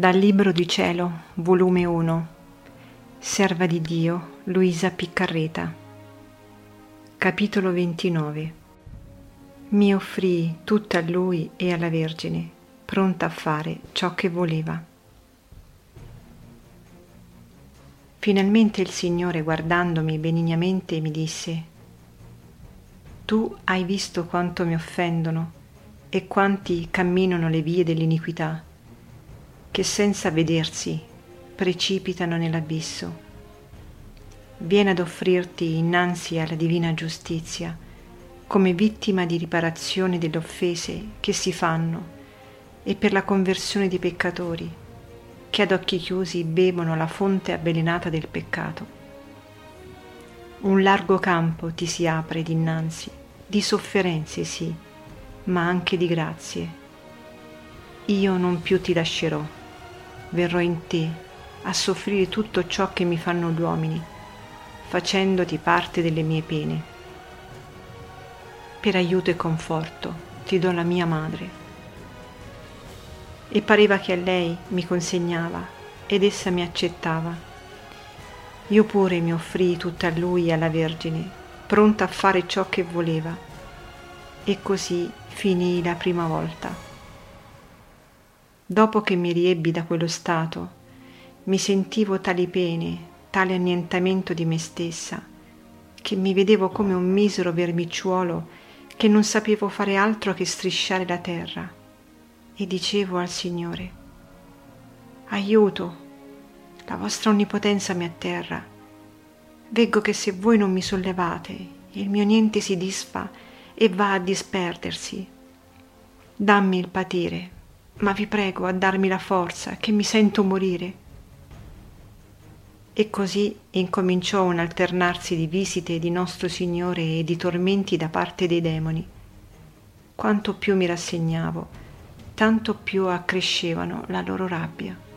Dal Libro di Cielo, volume 1, Serva di Dio, Luisa Piccarreta. Capitolo 29. Mi offrii tutta a lui e alla Vergine, pronta a fare ciò che voleva. Finalmente il Signore, guardandomi benignamente, mi disse, Tu hai visto quanto mi offendono e quanti camminano le vie dell'iniquità che senza vedersi precipitano nell'abisso. Viene ad offrirti innanzi alla divina giustizia come vittima di riparazione delle offese che si fanno e per la conversione dei peccatori che ad occhi chiusi bevono la fonte avvelenata del peccato. Un largo campo ti si apre dinanzi, di sofferenze sì, ma anche di grazie. Io non più ti lascerò verrò in te a soffrire tutto ciò che mi fanno gli uomini, facendoti parte delle mie pene. Per aiuto e conforto ti do la mia madre. E pareva che a lei mi consegnava ed essa mi accettava. Io pure mi offrii tutta a lui e alla Vergine, pronta a fare ciò che voleva. E così finii la prima volta. Dopo che mi riebbi da quello stato, mi sentivo tali pene, tale annientamento di me stessa, che mi vedevo come un misero vermicciuolo che non sapevo fare altro che strisciare la terra. E dicevo al Signore, aiuto, la vostra onnipotenza mi atterra. Veggo che se voi non mi sollevate, il mio niente si disfa e va a disperdersi. Dammi il patire ma vi prego a darmi la forza, che mi sento morire. E così incominciò un alternarsi di visite di nostro Signore e di tormenti da parte dei demoni. Quanto più mi rassegnavo, tanto più accrescevano la loro rabbia.